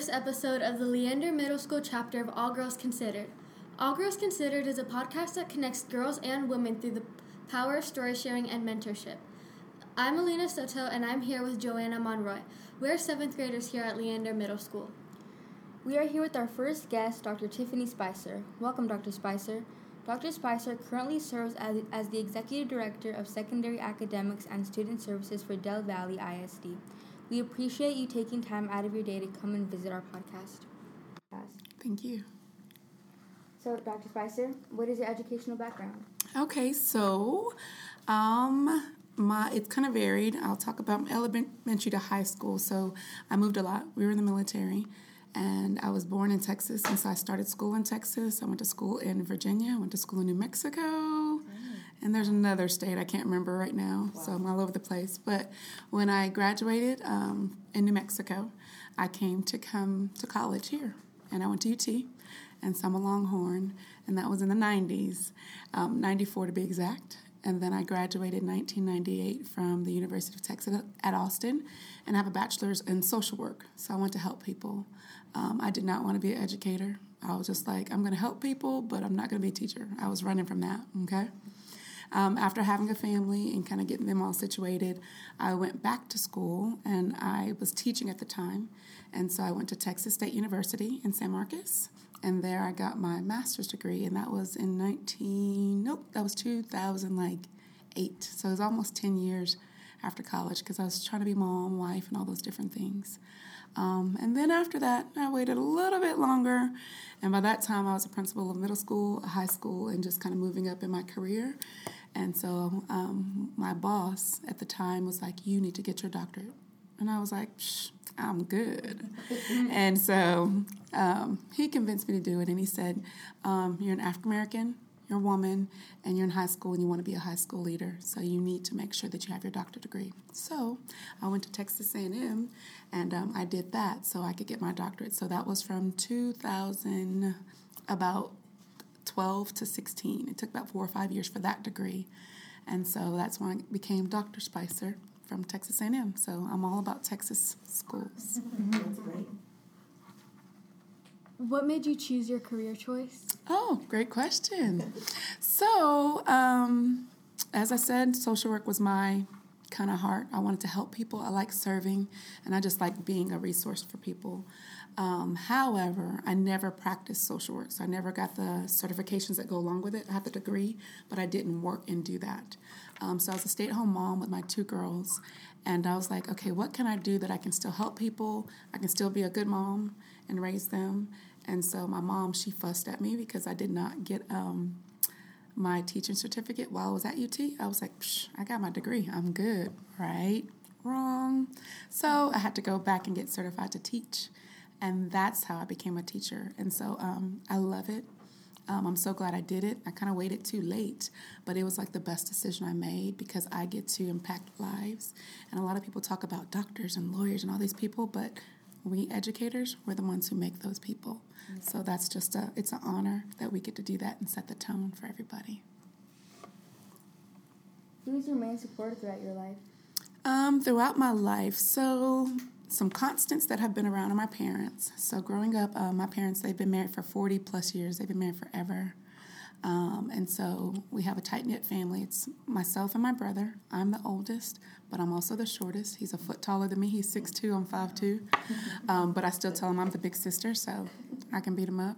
First episode of the Leander Middle School chapter of All Girls Considered. All Girls Considered is a podcast that connects girls and women through the power of story sharing and mentorship. I'm Alina Soto, and I'm here with Joanna Monroy. We're seventh graders here at Leander Middle School. We are here with our first guest, Dr. Tiffany Spicer. Welcome, Dr. Spicer. Dr. Spicer currently serves as, as the Executive Director of Secondary Academics and Student Services for Del Valle ISD. We appreciate you taking time out of your day to come and visit our podcast. Thank you. So, Dr. Spicer, what is your educational background? Okay, so um, my it's kind of varied. I'll talk about elementary to high school. So I moved a lot. We were in the military, and I was born in Texas, and so I started school in Texas. I went to school in Virginia. I went to school in New Mexico. And there's another state I can't remember right now, wow. so I'm all over the place. But when I graduated um, in New Mexico, I came to come to college here, and I went to UT, and so I'm a Longhorn, and that was in the 90s, um, 94 to be exact. And then I graduated in 1998 from the University of Texas at Austin, and I have a bachelor's in social work. So I want to help people. Um, I did not want to be an educator. I was just like, I'm going to help people, but I'm not going to be a teacher. I was running from that. Okay. Um, after having a family and kind of getting them all situated, I went back to school and I was teaching at the time. And so I went to Texas State University in San Marcos. And there I got my master's degree, and that was in 19, nope, that was 2008. So it was almost 10 years after college because I was trying to be mom, wife, and all those different things. Um, and then after that, I waited a little bit longer. And by that time, I was a principal of middle school, high school, and just kind of moving up in my career. And so um, my boss at the time was like, You need to get your doctorate. And I was like, I'm good. and so um, he convinced me to do it. And he said, um, You're an African American, you're a woman, and you're in high school and you want to be a high school leader. So you need to make sure that you have your doctorate degree. So I went to Texas A&M and um, I did that so I could get my doctorate. So that was from 2000, about 12 to 16. It took about four or five years for that degree. And so that's when I became Dr. Spicer from Texas A&M. So I'm all about Texas schools. That's great. What made you choose your career choice? Oh, great question. so, um, as I said, social work was my kind of heart. I wanted to help people. I like serving, and I just like being a resource for people. Um, however, I never practiced social work, so I never got the certifications that go along with it. I have the degree, but I didn't work and do that. Um, so I was a stay at home mom with my two girls, and I was like, okay, what can I do that I can still help people? I can still be a good mom and raise them. And so my mom, she fussed at me because I did not get um, my teaching certificate while I was at UT. I was like, I got my degree, I'm good, right? Wrong. So I had to go back and get certified to teach. And that's how I became a teacher. And so um, I love it. Um, I'm so glad I did it. I kind of waited too late, but it was like the best decision I made because I get to impact lives. And a lot of people talk about doctors and lawyers and all these people, but we educators, we're the ones who make those people. Mm-hmm. So that's just a, it's an honor that we get to do that and set the tone for everybody. Who was your main supporter throughout your life? Um, throughout my life, so some constants that have been around are my parents. So growing up, uh, my parents they've been married for forty plus years. They've been married forever, um, and so we have a tight knit family. It's myself and my brother. I'm the oldest, but I'm also the shortest. He's a foot taller than me. He's six two. I'm five two, um, but I still tell him I'm the big sister, so I can beat him up.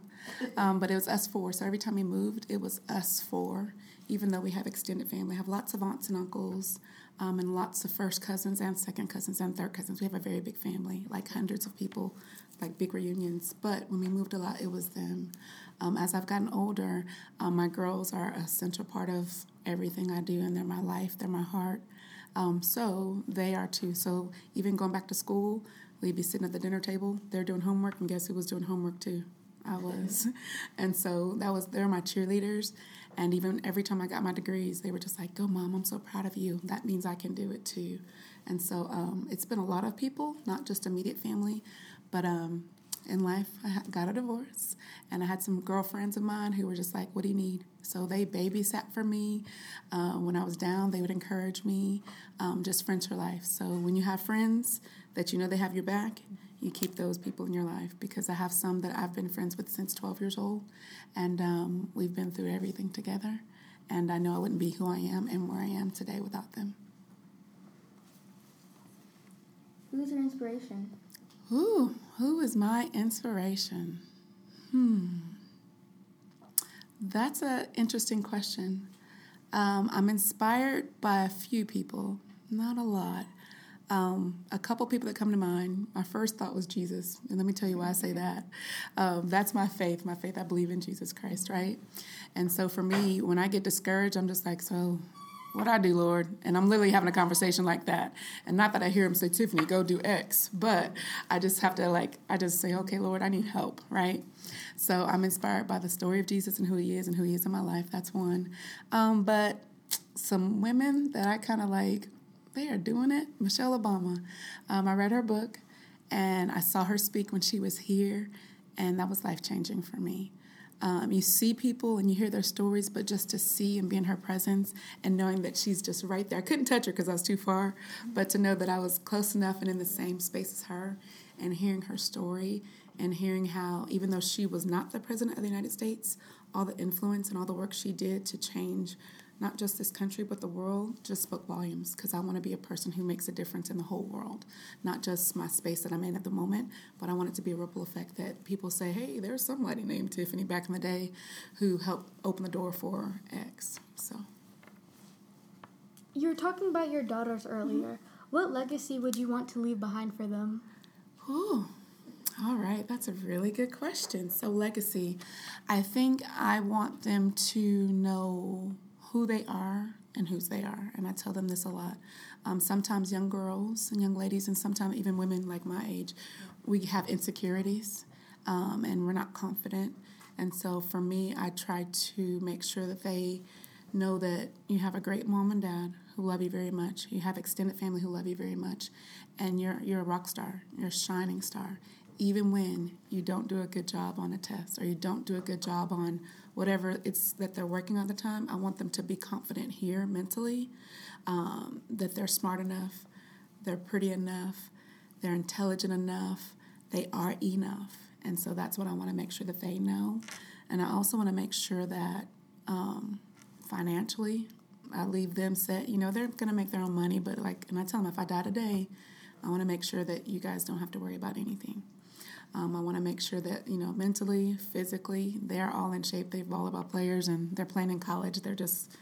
Um, but it was us four. So every time we moved, it was us four. Even though we have extended family, I have lots of aunts and uncles um, and lots of first cousins and second cousins and third cousins. We have a very big family, like hundreds of people, like big reunions. But when we moved a lot, it was them. Um, as I've gotten older, um, my girls are a central part of everything I do, and they're my life, they're my heart. Um, so they are too. So even going back to school, we'd be sitting at the dinner table, they're doing homework, and guess who was doing homework too? I was. and so that was, they're my cheerleaders. And even every time I got my degrees, they were just like, Go, mom, I'm so proud of you. That means I can do it too. And so um, it's been a lot of people, not just immediate family, but um, in life, I got a divorce, and I had some girlfriends of mine who were just like, What do you need? So they babysat for me. Uh, when I was down, they would encourage me, um, just friends for life. So when you have friends that you know they have your back, you keep those people in your life because I have some that I've been friends with since 12 years old, and um, we've been through everything together. And I know I wouldn't be who I am and where I am today without them. Who's your inspiration? Who? who is my inspiration? Hmm. That's an interesting question. Um, I'm inspired by a few people, not a lot. Um, a couple people that come to mind. My first thought was Jesus, and let me tell you why I say that. Um, that's my faith. My faith. I believe in Jesus Christ, right? And so for me, when I get discouraged, I'm just like, so what I do, Lord? And I'm literally having a conversation like that. And not that I hear him say, Tiffany, go do X, but I just have to like, I just say, okay, Lord, I need help, right? So I'm inspired by the story of Jesus and who he is and who he is in my life. That's one. Um, but some women that I kind of like, they are doing it. Michelle Obama. Um, I read her book and I saw her speak when she was here, and that was life changing for me. Um, you see people and you hear their stories, but just to see and be in her presence and knowing that she's just right there. I couldn't touch her because I was too far, but to know that I was close enough and in the same space as her and hearing her story and hearing how, even though she was not the president of the United States, all the influence and all the work she did to change not just this country, but the world, just spoke volumes because I want to be a person who makes a difference in the whole world, not just my space that I'm in at the moment, but I want it to be a ripple effect that people say, hey, there's somebody named Tiffany back in the day who helped open the door for X. So. You were talking about your daughters earlier. Mm-hmm. What legacy would you want to leave behind for them? Ooh, all right, that's a really good question. So, legacy, I think I want them to know who they are and whose they are. And I tell them this a lot. Um, sometimes young girls and young ladies, and sometimes even women like my age, we have insecurities um, and we're not confident. And so for me, I try to make sure that they know that you have a great mom and dad who love you very much. You have extended family who love you very much, and you're you're a rock star. You're a shining star, even when you don't do a good job on a test or you don't do a good job on whatever it's that they're working on the time, I want them to be confident here mentally, um, that they're smart enough, they're pretty enough, they're intelligent enough, they are enough. And so that's what I want to make sure that they know. And I also want to make sure that um, financially, I leave them set. You know, they're going to make their own money, but like, and I tell them if I die today, I want to make sure that you guys don't have to worry about anything. Um, I want to make sure that you know mentally, physically, they're all in shape. They're volleyball players and they're playing in college. They're just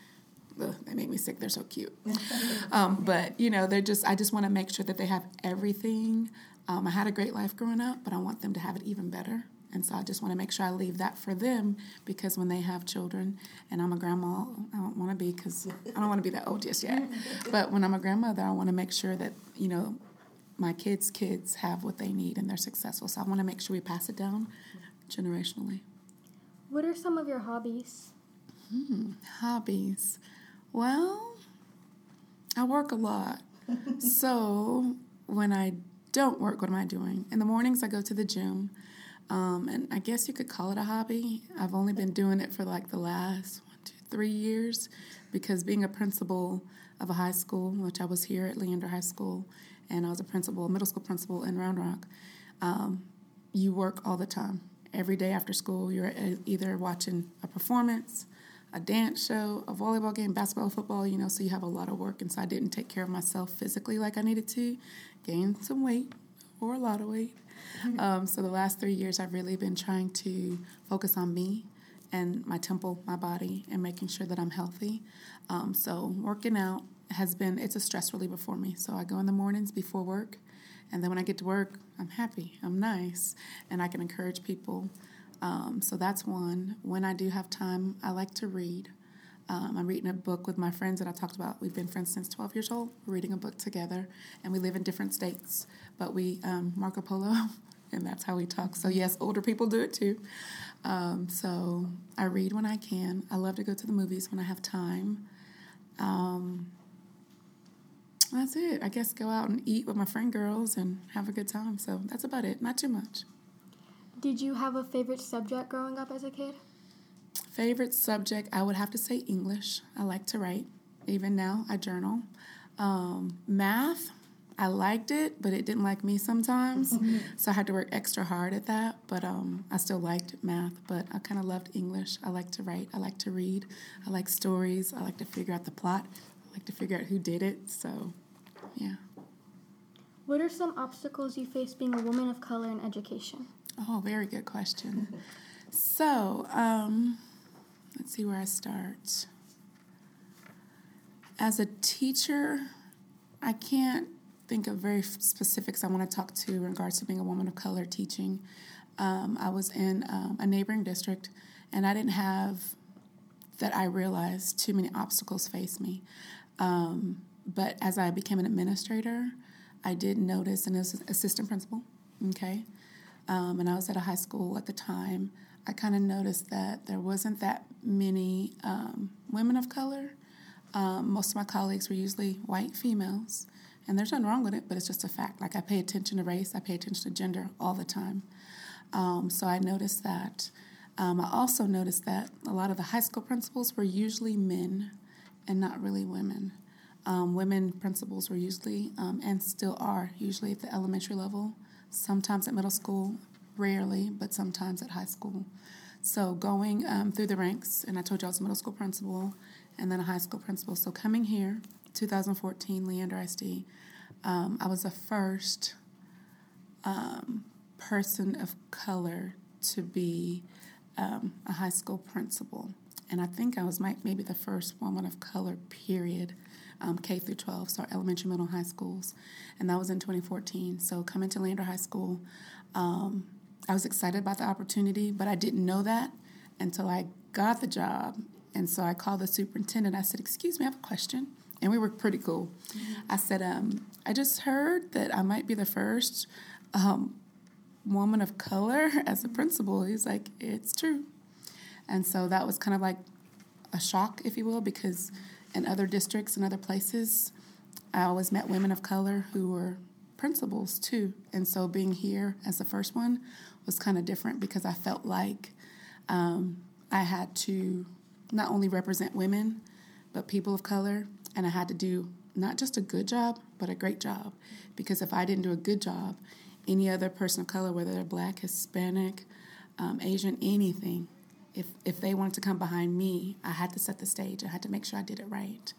ugh, they make me sick. They're so cute. um, but you know, they're just. I just want to make sure that they have everything. Um, I had a great life growing up, but I want them to have it even better. And so I just want to make sure I leave that for them because when they have children, and I'm a grandma, I don't want to be because I don't want to be that old just yet. But when I'm a grandmother, I want to make sure that you know my kids' kids have what they need and they're successful. So I want to make sure we pass it down generationally. What are some of your hobbies? Hmm, hobbies. Well, I work a lot. so when I don't work, what am I doing? In the mornings, I go to the gym. Um, and I guess you could call it a hobby. I've only been doing it for like the last one, two, three years because being a principal of a high school, which I was here at Leander High School, and I was a principal, a middle school principal in Round Rock. Um, you work all the time. Every day after school, you're either watching a performance, a dance show, a volleyball game, basketball, football, you know, so you have a lot of work. And so I didn't take care of myself physically like I needed to, gain some weight or a lot of weight. Mm-hmm. Um, so the last three years, I've really been trying to focus on me and my temple, my body, and making sure that I'm healthy. Um, so working out, has been it's a stress reliever for me. So I go in the mornings before work, and then when I get to work, I'm happy, I'm nice, and I can encourage people. Um, so that's one. When I do have time, I like to read. Um, I'm reading a book with my friends that I talked about. We've been friends since 12 years old. We're reading a book together, and we live in different states, but we um, Marco Polo, and that's how we talk. So yes, older people do it too. Um, so I read when I can. I love to go to the movies when I have time. Um, that's it. I guess go out and eat with my friend girls and have a good time. So that's about it. Not too much. Did you have a favorite subject growing up as a kid? Favorite subject, I would have to say English. I like to write. Even now, I journal. Um, math, I liked it, but it didn't like me sometimes. so I had to work extra hard at that. But um, I still liked math, but I kind of loved English. I like to write, I like to read, I like stories, I like to figure out the plot, I like to figure out who did it. So, yeah. What are some obstacles you face being a woman of color in education? Oh, very good question. so, um, let's see where I start. As a teacher, I can't think of very specifics I want to talk to in regards to being a woman of color teaching. Um, I was in um, a neighboring district, and I didn't have that I realized too many obstacles face me. Um, but as I became an administrator, I did notice, as assistant principal, okay, um, and I was at a high school at the time. I kind of noticed that there wasn't that many um, women of color um, most of my colleagues were usually white females, and there's nothing wrong with it, but it's just a fact. Like I pay attention to race, I pay attention to gender all the time. Um, so I noticed that. Um, I also noticed that a lot of the high school principals were usually men and not really women. Um, women principals were usually, um, and still are, usually at the elementary level, sometimes at middle school, rarely, but sometimes at high school. So going um, through the ranks, and I told you I was a middle school principal, and then a high school principal. So coming here, 2014, Leander ISD, um, I was the first um, person of color to be um, a high school principal. And I think I was maybe the first woman of color, period, um, K through 12, so elementary, middle, high schools. And that was in 2014. So coming to Leander High School, um, I was excited about the opportunity, but I didn't know that until I got the job and so I called the superintendent. I said, Excuse me, I have a question. And we were pretty cool. Mm-hmm. I said, um, I just heard that I might be the first um, woman of color as a principal. He's like, It's true. And so that was kind of like a shock, if you will, because in other districts and other places, I always met women of color who were principals too. And so being here as the first one was kind of different because I felt like um, I had to not only represent women, but people of color. And I had to do not just a good job, but a great job. Because if I didn't do a good job, any other person of color, whether they're black, Hispanic, um, Asian, anything, if, if they wanted to come behind me, I had to set the stage. I had to make sure I did it right.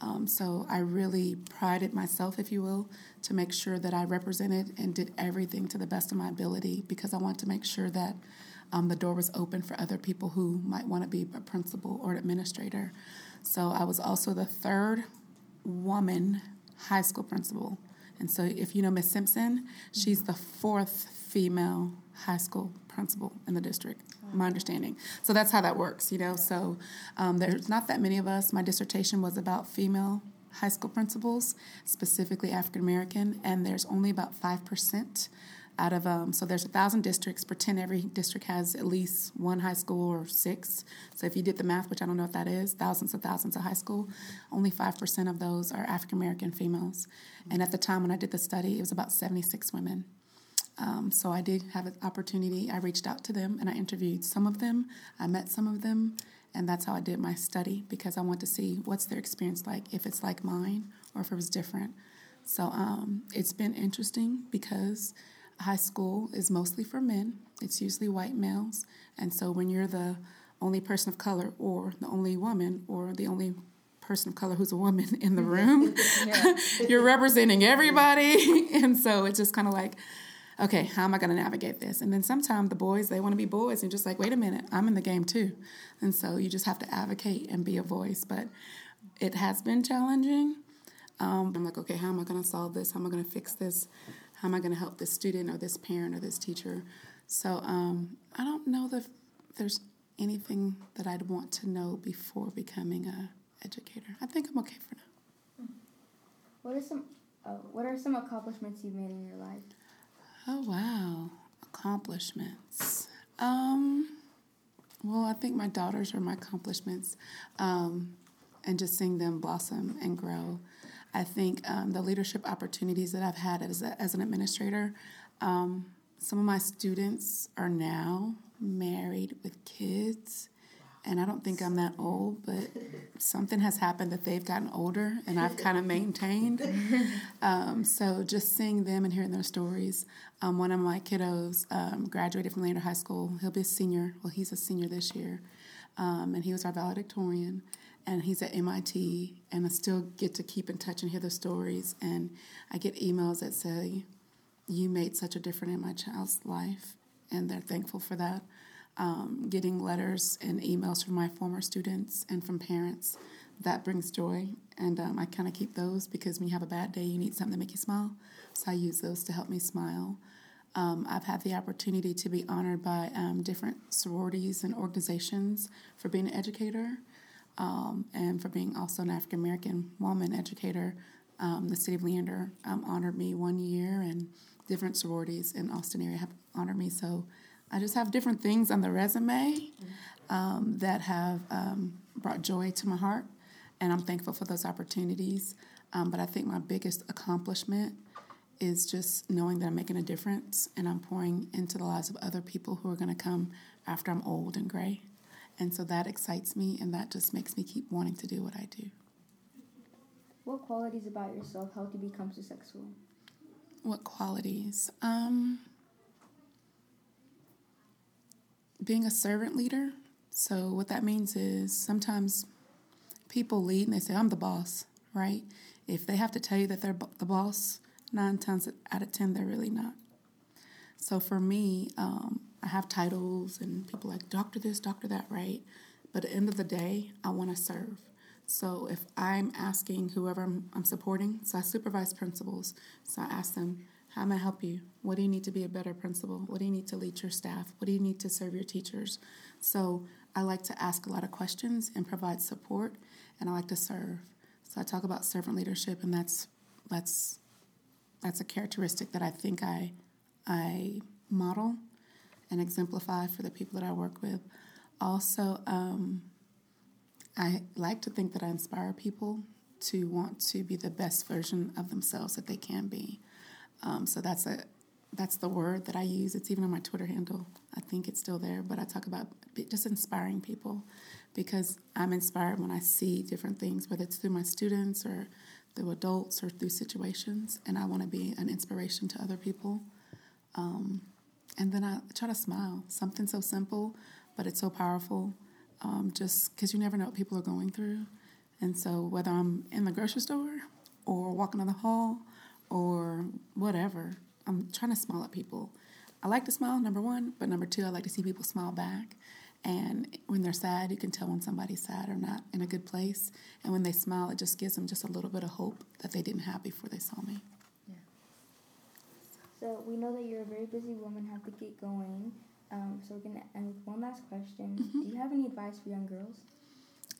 Um, so I really prided myself, if you will, to make sure that I represented and did everything to the best of my ability because I want to make sure that um, the door was open for other people who might want to be a principal or an administrator. So I was also the third woman high school principal. And so if you know Miss Simpson, she's the fourth female high school principal in the district, my understanding. So that's how that works, you know. So um, there's not that many of us. My dissertation was about female high school principals, specifically African American, and there's only about 5% out of um, so there's a thousand districts pretend every district has at least one high school or six. So if you did the math which i don't know if that is thousands of thousands of high school only 5% of those are african american females. And at the time when i did the study it was about 76 women. Um, so i did have an opportunity. I reached out to them and i interviewed some of them. I met some of them and that's how i did my study because i want to see what's their experience like if it's like mine or if it was different. So um, it's been interesting because high school is mostly for men, it's usually white males. And so when you're the only person of color or the only woman or the only person of color who's a woman in the room, you're representing everybody. and so it's just kind of like, okay, how am I going to navigate this? And then sometimes the boys, they want to be boys and just like, wait a minute, I'm in the game too. And so you just have to advocate and be a voice. But it has been challenging. Um, I'm like, okay, how am I going to solve this? How am I going to fix this? How am I going to help this student or this parent or this teacher? So um, I don't know if there's anything that I'd want to know before becoming a educator. I think I'm okay for now. What are some uh, What are some accomplishments you've made in your life? Oh wow, accomplishments. Um, well, I think my daughters are my accomplishments, um, and just seeing them blossom and grow. I think um, the leadership opportunities that I've had as, a, as an administrator, um, some of my students are now married with kids and I don't think I'm that old, but something has happened that they've gotten older, and I've kind of maintained. Um, so just seeing them and hearing their stories. Um, one of my kiddos um, graduated from Leander High School. He'll be a senior. Well, he's a senior this year, um, and he was our valedictorian. And he's at MIT, and I still get to keep in touch and hear the stories. And I get emails that say, "You made such a difference in my child's life," and they're thankful for that um, getting letters and emails from my former students and from parents. That brings joy, and um, I kind of keep those because when you have a bad day, you need something to make you smile. So I use those to help me smile. Um, I've had the opportunity to be honored by um, different sororities and organizations for being an educator um, and for being also an African American woman educator. Um, the city of Leander honored me one year, and different sororities in Austin area have honored me. So I just have different things on the resume um, that have um, brought joy to my heart, and I'm thankful for those opportunities. Um, but I think my biggest accomplishment is just knowing that I'm making a difference and I'm pouring into the lives of other people who are going to come after I'm old and gray. And so that excites me, and that just makes me keep wanting to do what I do. What qualities about yourself helped you become successful? What qualities? Um, being a servant leader. So, what that means is sometimes people lead and they say, I'm the boss, right? If they have to tell you that they're the boss, nine times out of ten, they're really not. So, for me, um, I have titles and people like doctor this, doctor that, right? But at the end of the day, I want to serve. So, if I'm asking whoever I'm, I'm supporting, so I supervise principals, so I ask them, how may I help you? What do you need to be a better principal? What do you need to lead your staff? What do you need to serve your teachers? So I like to ask a lot of questions and provide support, and I like to serve. So I talk about servant leadership, and that's that's that's a characteristic that I think I I model and exemplify for the people that I work with. Also, um, I like to think that I inspire people to want to be the best version of themselves that they can be. Um, so that's a that's the word that I use. It's even on my Twitter handle. I think it's still there, but I talk about just inspiring people because I'm inspired when I see different things, whether it's through my students or through adults or through situations, and I want to be an inspiration to other people. Um, and then I try to smile. Something so simple, but it's so powerful. Um, just because you never know what people are going through, and so whether I'm in the grocery store or walking in the hall or whatever. I'm trying to smile at people. I like to smile, number one, but number two, I like to see people smile back. And when they're sad, you can tell when somebody's sad or not in a good place. And when they smile, it just gives them just a little bit of hope that they didn't have before they saw me. So we know that you're a very busy woman, have to get going. Um, so we're going to end with one last question. Mm-hmm. Do you have any advice for young girls?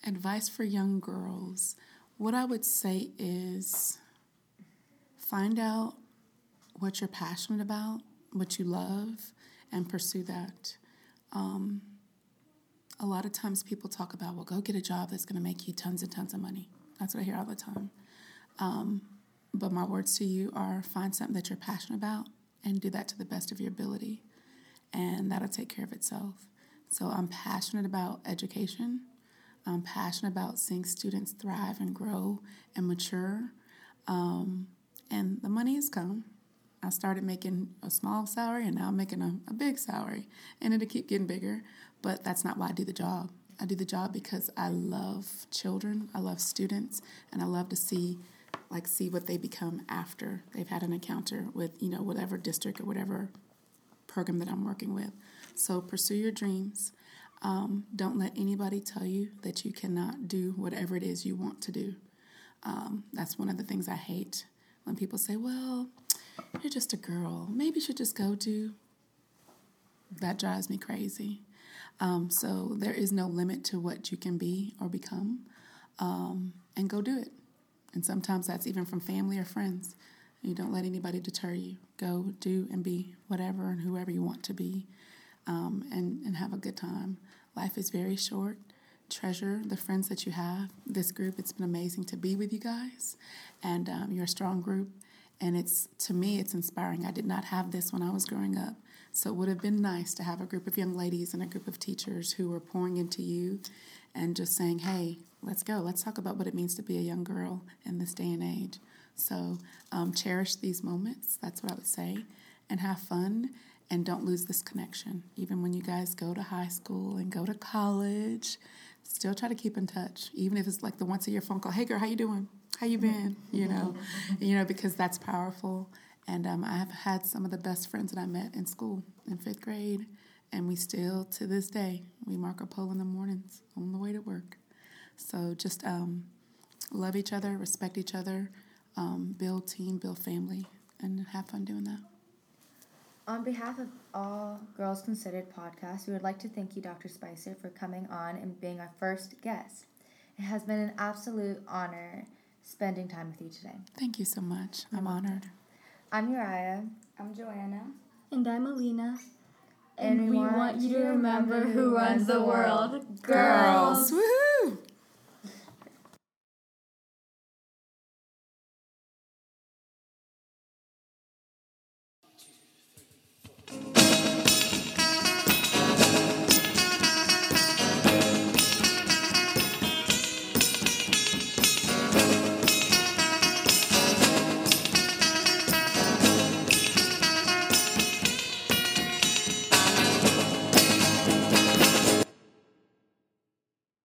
Advice for young girls. What I would say is Find out what you're passionate about, what you love, and pursue that. Um, a lot of times people talk about, well, go get a job that's going to make you tons and tons of money. That's what I hear all the time. Um, but my words to you are find something that you're passionate about and do that to the best of your ability, and that'll take care of itself. So I'm passionate about education. I'm passionate about seeing students thrive and grow and mature. Um, and the money has come. I started making a small salary and now I'm making a, a big salary. And it'll keep getting bigger, but that's not why I do the job. I do the job because I love children, I love students, and I love to see like see what they become after they've had an encounter with, you know, whatever district or whatever program that I'm working with. So pursue your dreams. Um, don't let anybody tell you that you cannot do whatever it is you want to do. Um, that's one of the things I hate when people say, well, you're just a girl, maybe you should just go to. That drives me crazy. Um, so there is no limit to what you can be or become, um, and go do it. And sometimes that's even from family or friends. You don't let anybody deter you. Go do and be whatever and whoever you want to be, um, and and have a good time. Life is very short treasure the friends that you have. This group, it's been amazing to be with you guys, and um, you're a strong group. And it's to me, it's inspiring. I did not have this when I was growing up, So it would have been nice to have a group of young ladies and a group of teachers who were pouring into you and just saying, hey, let's go. Let's talk about what it means to be a young girl in this day and age. So um, cherish these moments. That's what I would say. And have fun and don't lose this connection. Even when you guys go to high school and go to college, still try to keep in touch. Even if it's like the once a year phone call, hey girl, how you doing? How you been? You know, you know, because that's powerful. And um, I have had some of the best friends that I met in school in fifth grade, and we still to this day we Marco Polo in the mornings on the way to work. So just um, love each other, respect each other, um, build team, build family, and have fun doing that. On behalf of All Girls Considered podcast, we would like to thank you, Dr. Spicer, for coming on and being our first guest. It has been an absolute honor spending time with you today. Thank you so much. I'm honored. I'm Uriah. I'm Joanna. And I'm Alina. And, we, want, you to remember who runs the world. Girls. Woohoo!